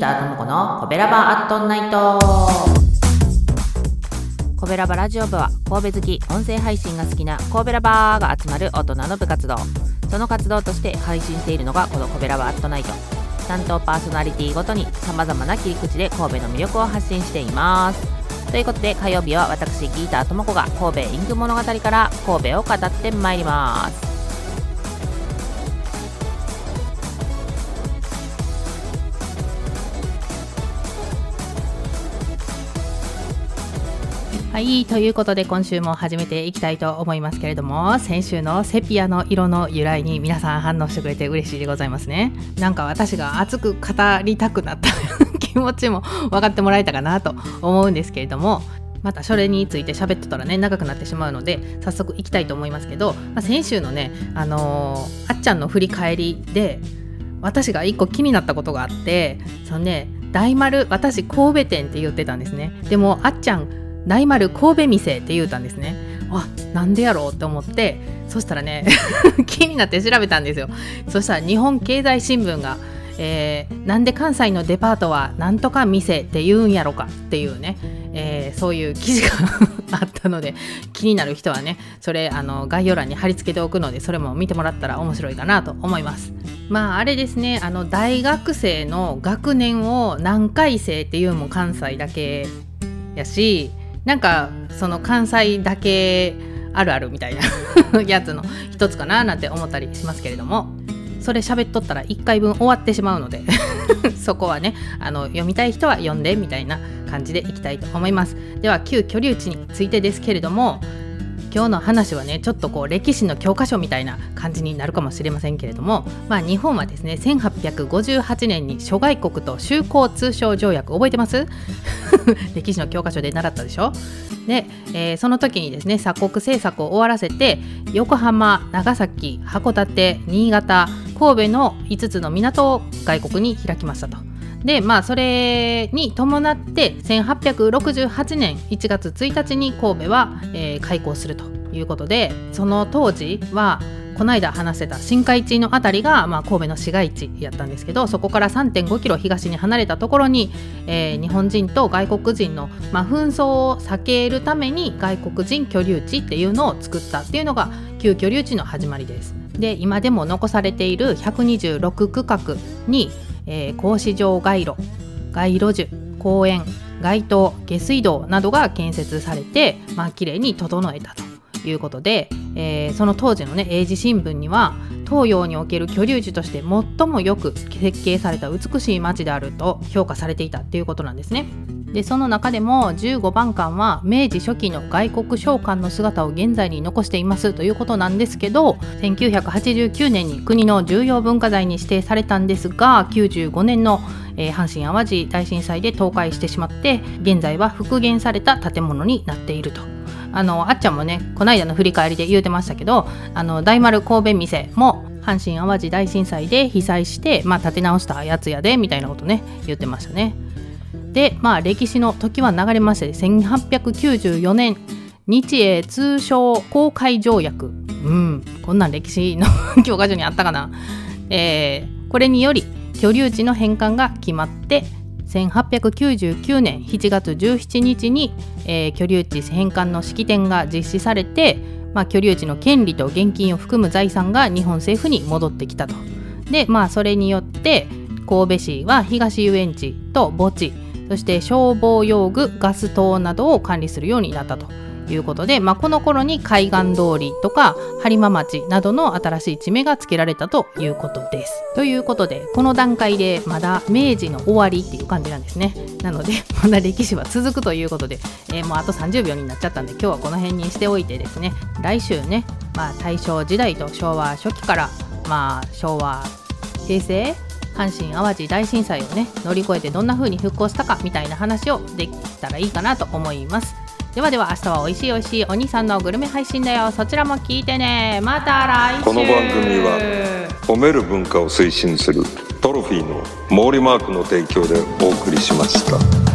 ターともこのコベラバアットナイト。コベラバラジオ部は神戸好き音声配信が好きな神戸ラバーが集まる大人の部活動。その活動として配信しているのがこのコベラバアットナイト。担当パーソナリティごとにさまざまな切り口で神戸の魅力を発信しています。ということで火曜日は私ギーターともこが神戸インク物語から神戸を語ってまいります。はいということで今週も始めていきたいと思いますけれども先週のセピアの色の由来に皆さん反応してくれて嬉しいでございますね。なんか私が熱く語りたくなった 気持ちも分かってもらえたかなと思うんですけれどもまたそれについて喋ってたらね長くなってしまうので早速いきたいと思いますけど、まあ、先週のねあのー、あっちゃんの振り返りで私が一個気になったことがあってそのね大丸私神戸店って言ってたんですね。でもあっちゃん大丸神戸店って言うたんですね。あなんでやろうって思ってそしたらね 気になって調べたんですよ。そしたら日本経済新聞がえー、なんで関西のデパートはなんとか店って言うんやろかっていうね、えー、そういう記事があったので気になる人はねそれあの概要欄に貼り付けておくのでそれも見てもらったら面白いかなと思います。まああれですねあの大学生の学年を何回生っていうのも関西だけやしなんかその関西だけあるあるみたいな やつの一つかななんて思ったりしますけれども。それ喋っとったら1回分終わってしまうので そこはねあの読みたい人は読んでみたいな感じでいきたいと思います。では旧居留地についてですけれども今日の話はねちょっとこう歴史の教科書みたいな感じになるかもしれませんけれども、まあ、日本はですね1858年に諸外国と修好通商条約覚えてます？歴史の教科書で習ったでしょ？で、えー、その時にですね鎖国政策を終わらせて横浜長崎函館新潟神戸の5つの港を外国に開きましたと。でまあそれに伴って1868年1月1日に神戸は、えー、開港するということでその当時はこの間話してた新海地の辺りが、まあ、神戸の市街地やったんですけどそこから3 5キロ東に離れたところに、えー、日本人と外国人の、まあ、紛争を避けるために外国人居留地っていうのを作ったっていうのが旧居留地の始まりです。で今でも残されている126区画にえー、格子状街路街路樹公園街灯下水道などが建設されてまあ綺麗に整えたということで、えー、その当時のね英字新聞には東洋における居留地として最もよく設計された美しい町であると評価されていたっていうことなんですね。でその中でも15番館は明治初期の外国商館の姿を現在に残していますということなんですけど1989年に国の重要文化財に指定されたんですが95年のえー、阪神・淡路大震災で倒壊してしまって現在は復元された建物になっていると。あのあっちゃんもねこの間の振り返りで言うてましたけどあの大丸神戸店も阪神・淡路大震災で被災して、まあ、建て直したやつやでみたいなことね言ってましたね。でまあ歴史の時は流れまして1894年日英通商公開条約うんこんなん歴史の 教科書にあったかな、えー、これにより居留地の返還が決まって1899年7月17日に、えー、居留地返還の式典が実施されて、まあ、居留地の権利と現金を含む財産が日本政府に戻ってきたと。でまあそれによって神戸市は東遊園地と墓地そして消防用具ガス灯などを管理するようになったということで、まあ、この頃に海岸通りとか播磨町などの新しい地名が付けられたということです。ということでこの段階でまだ明治の終わりっていう感じなんですね。なので まだ歴史は続くということで、えー、もうあと30秒になっちゃったんで今日はこの辺にしておいてですね来週ね、まあ、大正時代と昭和初期から、まあ、昭和平成阪神・淡路大震災をね乗り越えてどんな風に復興したかみたいな話をできたらいいかなと思いますではでは明日は美味しい美味しいお兄さんのグルメ配信だよ。そちらも聞いてね。また来週。この番組は褒める文化を推進するトロフィーの毛利マークの提供でお送りしました。